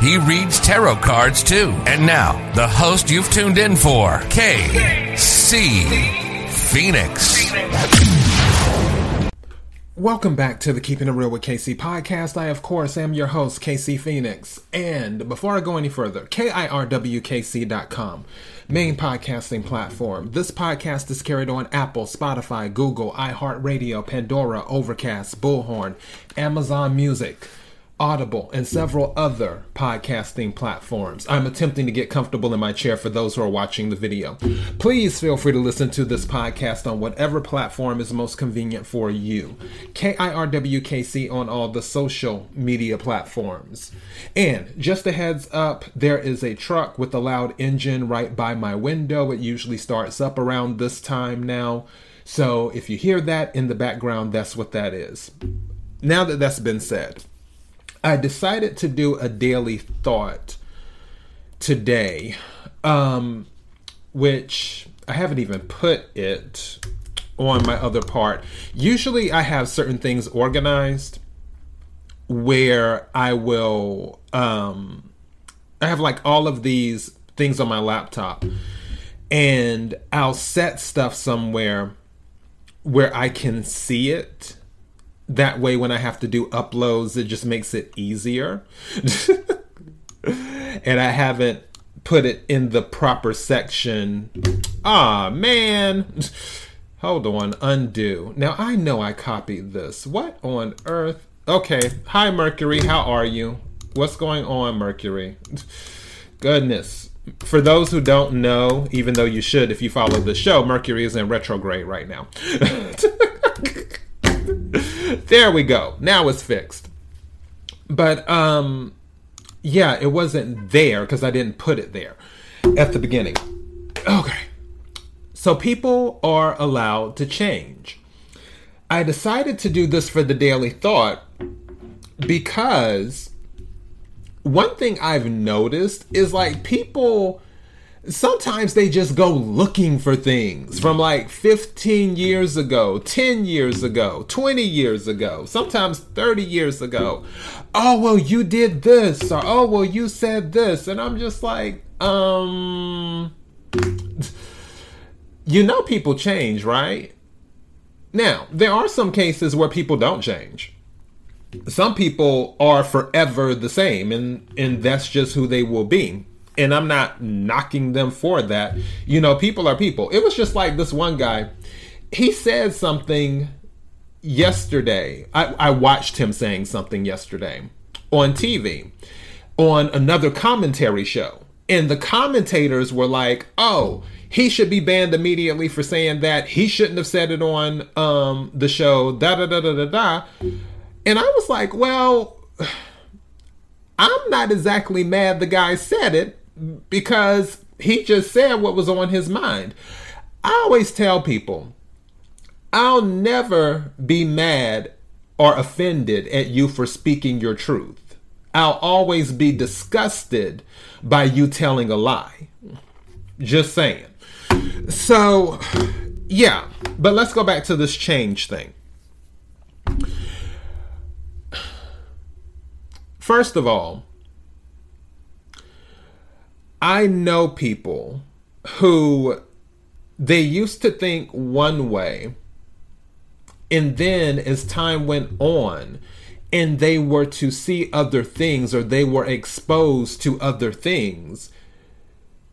He reads tarot cards too. And now, the host you've tuned in for, KC Phoenix. Welcome back to the Keeping It Real with KC podcast. I, of course, am your host, KC Phoenix. And before I go any further, KIRWKC.com, main podcasting platform. This podcast is carried on Apple, Spotify, Google, iHeartRadio, Pandora, Overcast, Bullhorn, Amazon Music. Audible, and several other podcasting platforms. I'm attempting to get comfortable in my chair for those who are watching the video. Please feel free to listen to this podcast on whatever platform is most convenient for you. KIRWKC on all the social media platforms. And just a heads up, there is a truck with a loud engine right by my window. It usually starts up around this time now. So if you hear that in the background, that's what that is. Now that that's been said, I decided to do a daily thought today, um, which I haven't even put it on my other part. Usually, I have certain things organized where I will, um, I have like all of these things on my laptop, and I'll set stuff somewhere where I can see it that way when I have to do uploads, it just makes it easier. and I haven't put it in the proper section. Ah, man. Hold on, undo. Now I know I copied this. What on earth? Okay. Hi, Mercury. How are you? What's going on, Mercury? Goodness. For those who don't know, even though you should if you follow the show, Mercury is in retrograde right now. there we go. Now it's fixed. But um yeah, it wasn't there because I didn't put it there at the beginning. Okay. So people are allowed to change. I decided to do this for the daily thought because one thing I've noticed is like people sometimes they just go looking for things from like 15 years ago, 10 years ago, 20 years ago, sometimes 30 years ago. Oh, well, you did this, or oh, well, you said this. And I'm just like, um, you know, people change, right? Now, there are some cases where people don't change. Some people are forever the same, and, and that's just who they will be and I'm not knocking them for that. You know, people are people. It was just like this one guy. He said something yesterday. I, I watched him saying something yesterday on TV on another commentary show. And the commentators were like, oh, he should be banned immediately for saying that. He shouldn't have said it on um, the show, da da da da da da. And I was like, well, I'm not exactly mad the guy said it because he just said what was on his mind. I always tell people, I'll never be mad or offended at you for speaking your truth. I'll always be disgusted by you telling a lie. Just saying. So, yeah, but let's go back to this change thing. First of all, I know people who they used to think one way, and then as time went on, and they were to see other things or they were exposed to other things,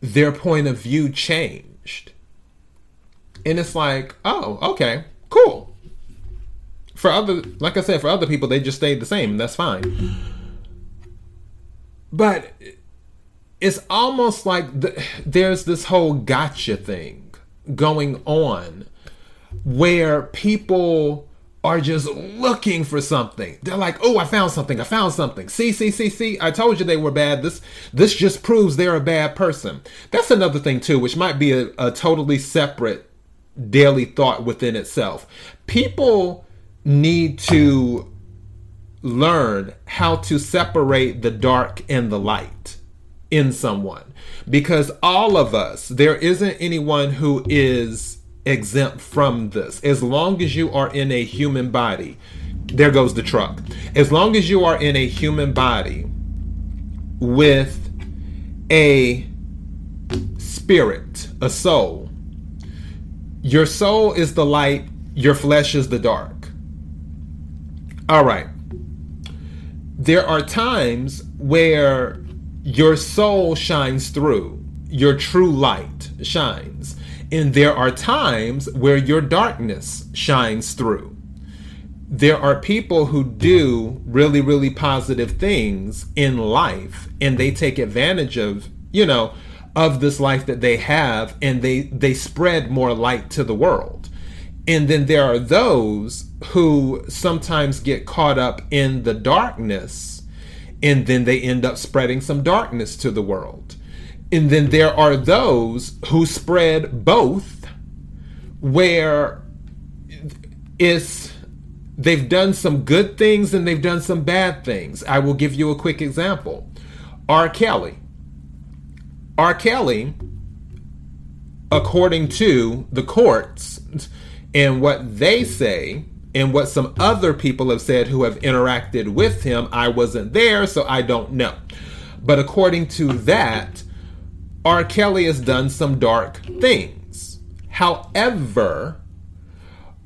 their point of view changed. And it's like, oh, okay, cool. For other, like I said, for other people, they just stayed the same. That's fine. But it's almost like the, there's this whole gotcha thing going on where people are just looking for something. They're like, "Oh, I found something. I found something. See, see, see, see. I told you they were bad. This this just proves they're a bad person." That's another thing too, which might be a, a totally separate daily thought within itself. People need to learn how to separate the dark and the light in someone because all of us, there isn't anyone who is exempt from this. As long as you are in a human body, there goes the truck. As long as you are in a human body with a spirit, a soul, your soul is the light, your flesh is the dark. All right. There are times where your soul shines through, your true light shines. And there are times where your darkness shines through. There are people who do really, really positive things in life and they take advantage of, you know, of this life that they have and they they spread more light to the world. And then there are those who sometimes get caught up in the darkness and then they end up spreading some darkness to the world. And then there are those who spread both where it's they've done some good things and they've done some bad things. I will give you a quick example. R. Kelly. R. Kelly, according to the courts and what they say, and what some other people have said who have interacted with him, I wasn't there, so I don't know. But according to that, R. Kelly has done some dark things. However,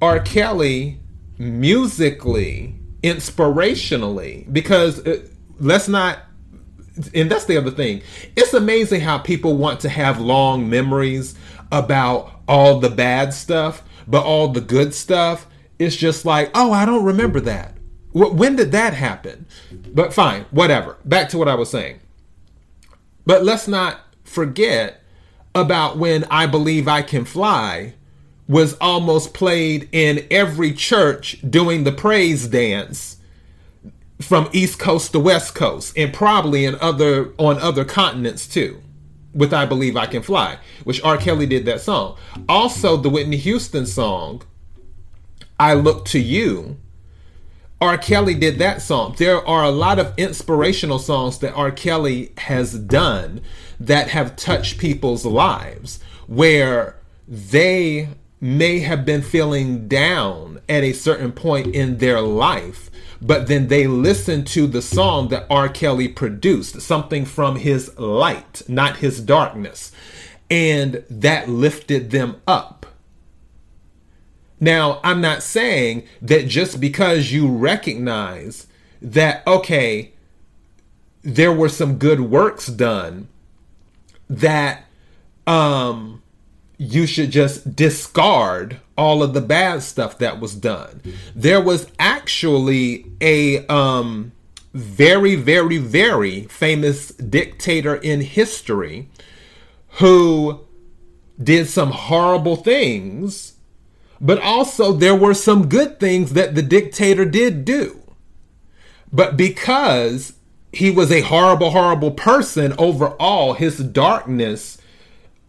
R. Kelly musically, inspirationally, because uh, let's not, and that's the other thing. It's amazing how people want to have long memories about all the bad stuff, but all the good stuff, it's just like, oh, I don't remember that. When did that happen? But fine, whatever. Back to what I was saying. But let's not forget about when I Believe I Can Fly was almost played in every church doing the praise dance from East Coast to West Coast and probably in other on other continents too with I Believe I Can Fly, which R. Kelly did that song. Also the Whitney Houston song I Look to You R. Kelly did that song. There are a lot of inspirational songs that R. Kelly has done that have touched people's lives where they may have been feeling down at a certain point in their life, but then they listened to the song that R. Kelly produced, something from his light, not his darkness, and that lifted them up now, I'm not saying that just because you recognize that, okay, there were some good works done, that um, you should just discard all of the bad stuff that was done. There was actually a um, very, very, very famous dictator in history who did some horrible things but also, there were some good things that the dictator did do. But because he was a horrible, horrible person overall, his darkness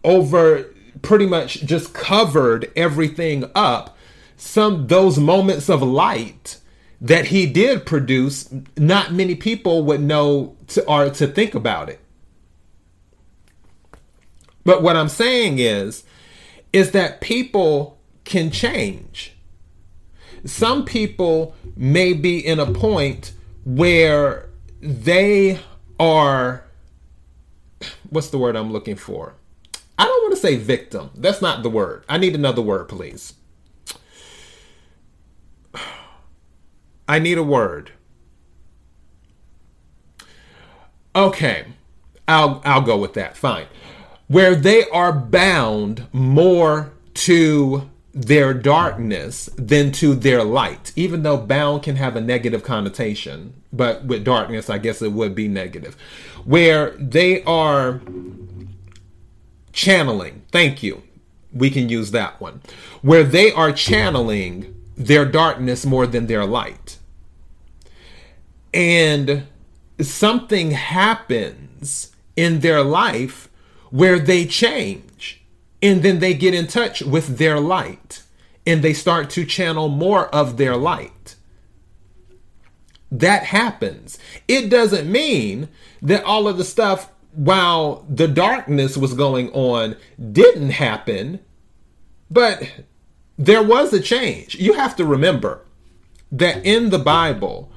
over pretty much just covered everything up. Some those moments of light that he did produce, not many people would know to or to think about it. But what I'm saying is, is that people can change. Some people may be in a point where they are what's the word I'm looking for? I don't want to say victim. That's not the word. I need another word, please. I need a word. Okay. I'll I'll go with that. Fine. Where they are bound more to their darkness than to their light, even though bound can have a negative connotation. But with darkness, I guess it would be negative. Where they are channeling, thank you, we can use that one. Where they are channeling their darkness more than their light. And something happens in their life where they change and then they get in touch with their light and they start to channel more of their light. That happens. It doesn't mean that all of the stuff while the darkness was going on didn't happen, but there was a change. You have to remember that in the Bible,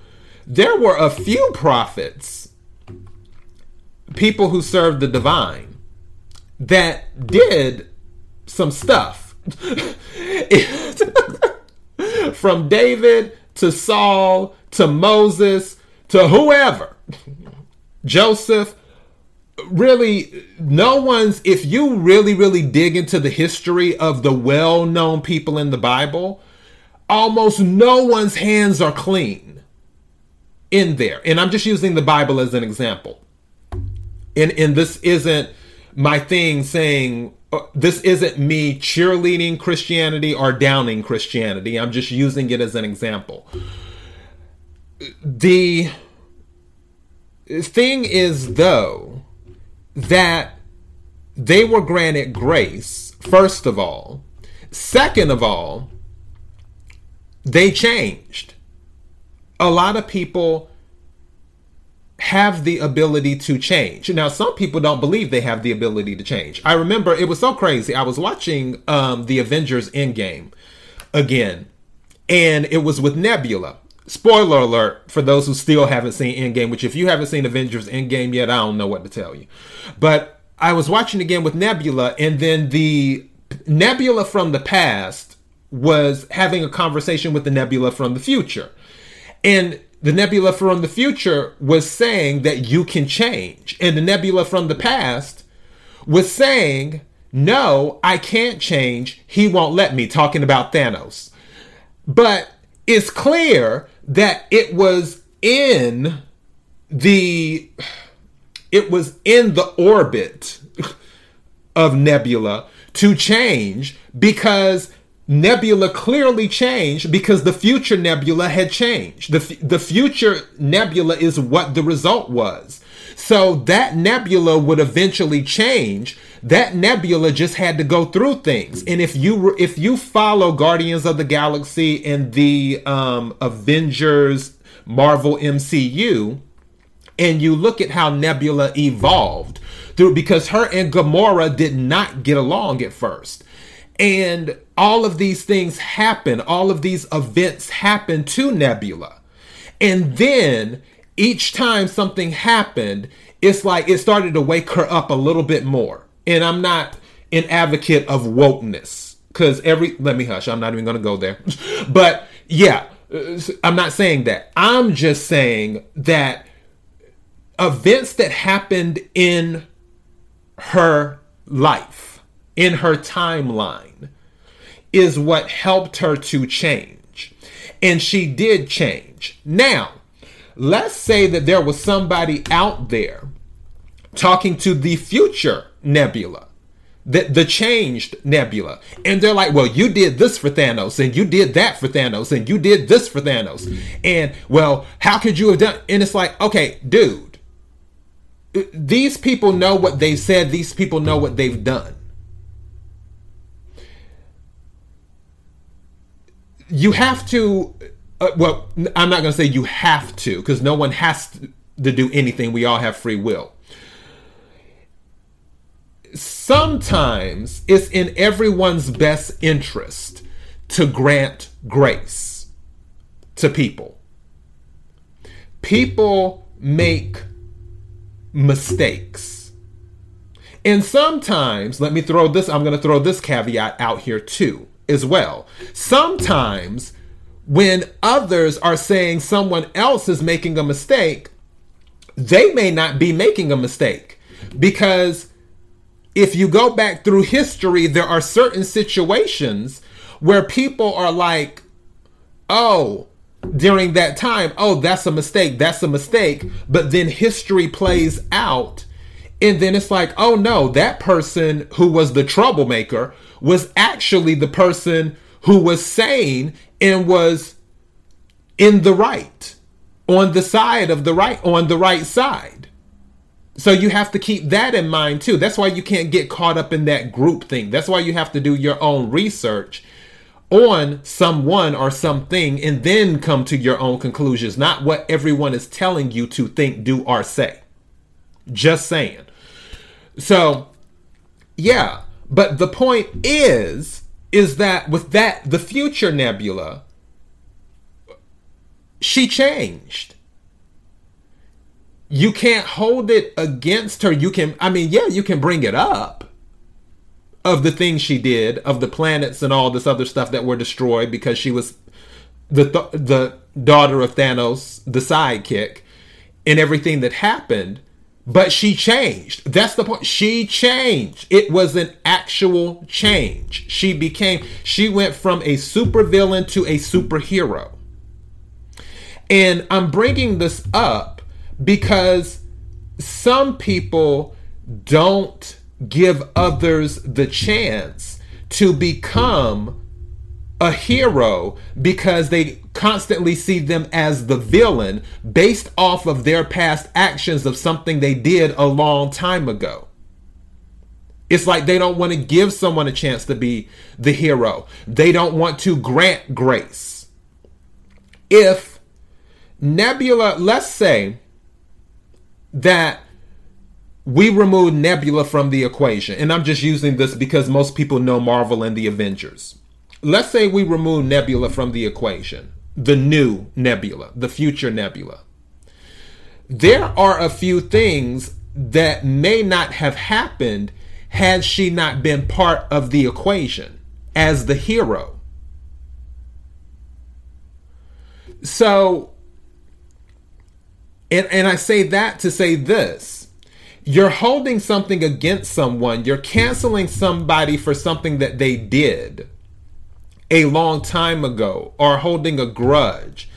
there were a few prophets, people who served the divine, that did some stuff. From David to Saul to Moses to whoever, Joseph, really, no one's, if you really, really dig into the history of the well known people in the Bible, almost no one's hands are clean in there. And I'm just using the Bible as an example. And, and this isn't my thing saying, Uh, this isn't me cheerleading Christianity or downing Christianity. I'm just using it as an example. The thing is, though, that they were granted grace, first of all. Second of all, they changed. A lot of people have the ability to change. Now, some people don't believe they have the ability to change. I remember it was so crazy. I was watching um, the Avengers Endgame again, and it was with Nebula. Spoiler alert for those who still haven't seen Endgame, which if you haven't seen Avengers Endgame yet, I don't know what to tell you. But I was watching again with Nebula, and then the Nebula from the past was having a conversation with the Nebula from the future. And the nebula from the future was saying that you can change. And the nebula from the past was saying, no, I can't change. He won't let me, talking about Thanos. But it's clear that it was in the it was in the orbit of nebula to change because Nebula clearly changed because the future nebula had changed. The, the future nebula is what the result was. So that nebula would eventually change. That nebula just had to go through things. And if you if you follow Guardians of the Galaxy and the um, Avengers Marvel MCU, and you look at how Nebula evolved through because her and Gamora did not get along at first. And all of these things happen, all of these events happen to Nebula. And then each time something happened, it's like it started to wake her up a little bit more. And I'm not an advocate of wokeness because every, let me hush, I'm not even going to go there. but yeah, I'm not saying that. I'm just saying that events that happened in her life, in her timeline, is what helped her to change. And she did change. Now, let's say that there was somebody out there talking to the future nebula. The, the changed nebula. And they're like, well, you did this for Thanos, and you did that for Thanos, and you did this for Thanos. And, well, how could you have done? And it's like, okay, dude, these people know what they said, these people know what they've done. You have to uh, well i'm not going to say you have to because no one has to, to do anything. We all have free will. Sometimes it's in everyone's best interest to grant grace to people. People make mistakes. And sometimes let me throw this i'm going to throw this caveat out here too as well. Sometimes when others are saying someone else is making a mistake, they may not be making a mistake because if you go back through history, there are certain situations where people are like, oh, during that time, oh, that's a mistake, that's a mistake. But then history plays out. And then it's like, oh no, that person who was the troublemaker was actually the person who was sane and was in the right, on the side of the right, on the right side. So you have to keep that in mind too. That's why you can't get caught up in that group thing. That's why you have to do your own research on someone or something and then come to your own conclusions, not what everyone is telling you to think, do, or say. Just saying. So, yeah, but the point is is that with that the future nebula she changed. You can't hold it against her. You can i mean yeah you can bring it up of the things she did of the planets and all this other stuff that were destroyed because she was the th- the daughter of Thanos the sidekick and everything that happened but she changed. That's the point. She changed. It was an actual change. She became, she went from a supervillain to a superhero. And I'm bringing this up because some people don't give others the chance to become a hero because they constantly see them as the villain based off of their past actions of something they did a long time ago. It's like they don't want to give someone a chance to be the hero. They don't want to grant grace. If Nebula, let's say that we remove Nebula from the equation, and I'm just using this because most people know Marvel and the Avengers let's say we remove nebula from the equation, the new nebula, the future nebula. There are a few things that may not have happened had she not been part of the equation as the hero. So, and, and I say that to say this you're holding something against someone, you're canceling somebody for something that they did a long time ago or holding a grudge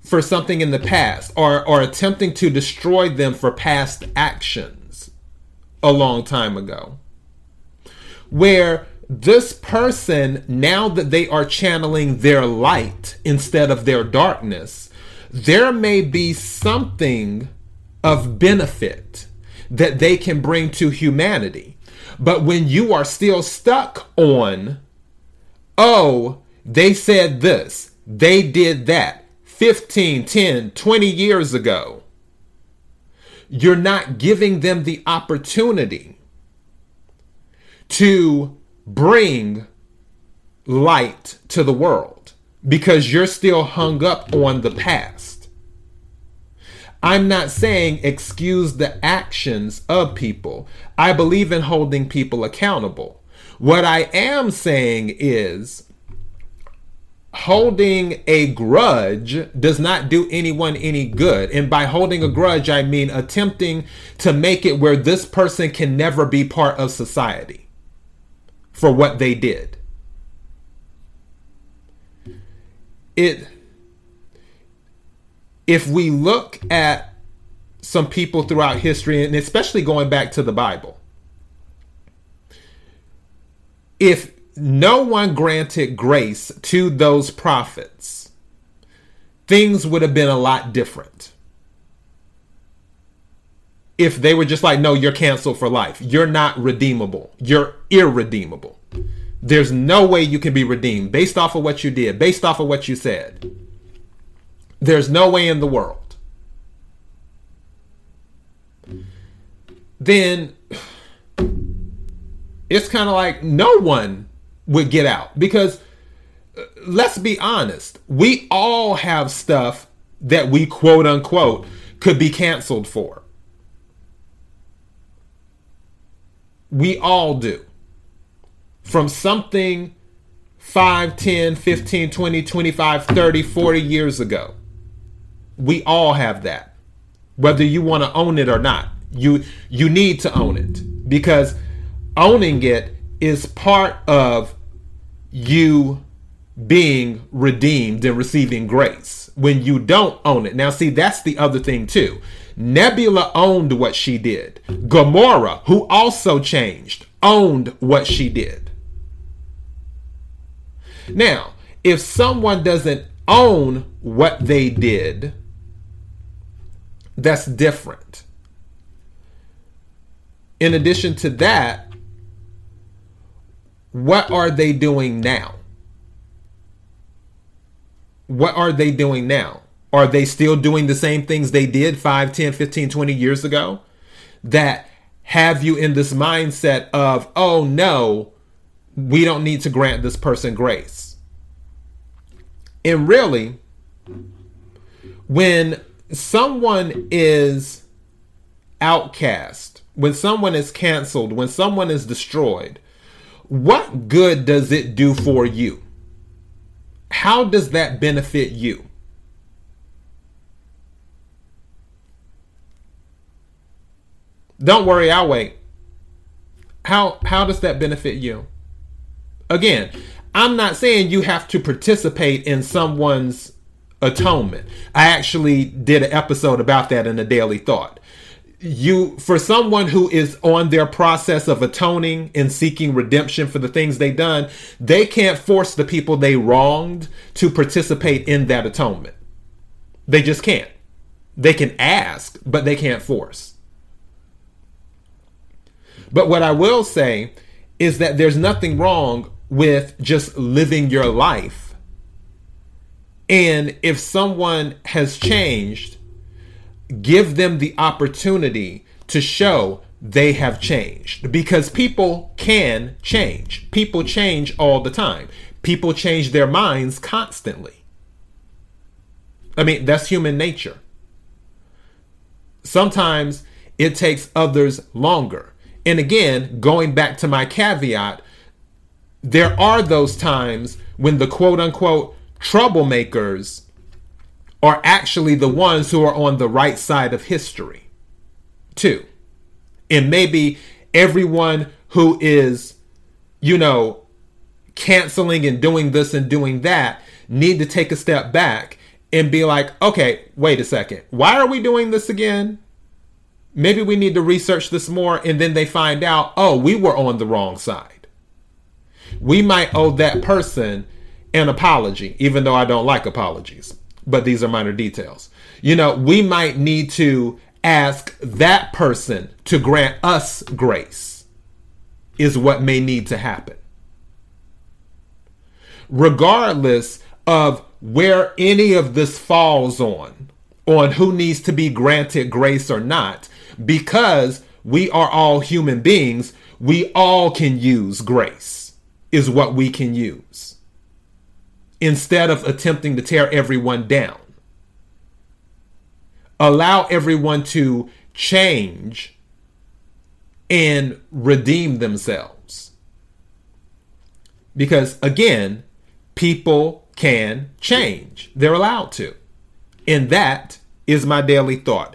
for something in the past or, or attempting to destroy them for past actions a long time ago. Where this person, now that they are channeling their light instead of their darkness, there may be something of benefit that they can bring to humanity. But when you are still stuck on oh, they said this, they did that 15, 10, 20 years ago. You're not giving them the opportunity to bring light to the world because you're still hung up on the past. I'm not saying excuse the actions of people. I believe in holding people accountable. What I am saying is holding a grudge does not do anyone any good. And by holding a grudge, I mean attempting to make it where this person can never be part of society for what they did. It if we look at some people throughout history and especially going back to the Bible if no one granted grace to those prophets, things would have been a lot different. If they were just like, no, you're canceled for life. You're not redeemable. You're irredeemable. There's no way you can be redeemed based off of what you did, based off of what you said. There's no way in the world. Then it's kind of like no one would get out because uh, let's be honest, we all have stuff that we quote unquote could be canceled for. We all do. From something 5, 10, 15, 20, 25, 30, 40 years ago. We all have that. Whether you want to own it or not. You you need to own it because owning it is part of you being redeemed and receiving grace when you don't own it. Now, see, that's the other thing, too. Nebula owned what she did. Gamora, who also changed, owned what she did. Now, if someone doesn't own what they did, that's different. In addition to that, what are they doing now? What are they doing now? Are they still doing the same things they did 5, 10, 15, 20 years ago that have you in this mindset of, oh no, we don't need to grant this person grace? And really, when someone is outcast, when someone is canceled, when someone is destroyed, what good does it do for you? How does that benefit you? Don't worry, I'll wait. How how does that benefit you? Again, I'm not saying you have to participate in someone's atonement. I actually did an episode about that in a daily thought. You for someone who is on their process of atoning and seeking redemption for the things they done, they can't force the people they wronged to participate in that atonement. They just can't. They can ask, but they can't force. But what I will say is that there's nothing wrong with just living your life. And if someone has changed, give them the opportunity to show they have changed because people can change. People change all the time. People change their minds constantly. I mean, that's human nature. Sometimes it takes others longer. And again, going back to my caveat, there are those times when the quote unquote troublemakers are actually the ones who are on the right side of history, too. And maybe everyone who is, you know, canceling and doing this and doing that need to take a step back and be like, okay, wait a second. Why are we doing this again? maybe we need to research this more and then they find out oh we were on the wrong side we might owe that person an apology even though i don't like apologies but these are minor details you know we might need to ask that person to grant us grace is what may need to happen regardless of where any of this falls on on who needs to be granted grace or not because we are all human beings, we all can use grace, is what we can use. Instead of attempting to tear everyone down, allow everyone to change and redeem themselves. Because again, people can change, they're allowed to. And that is my daily thought.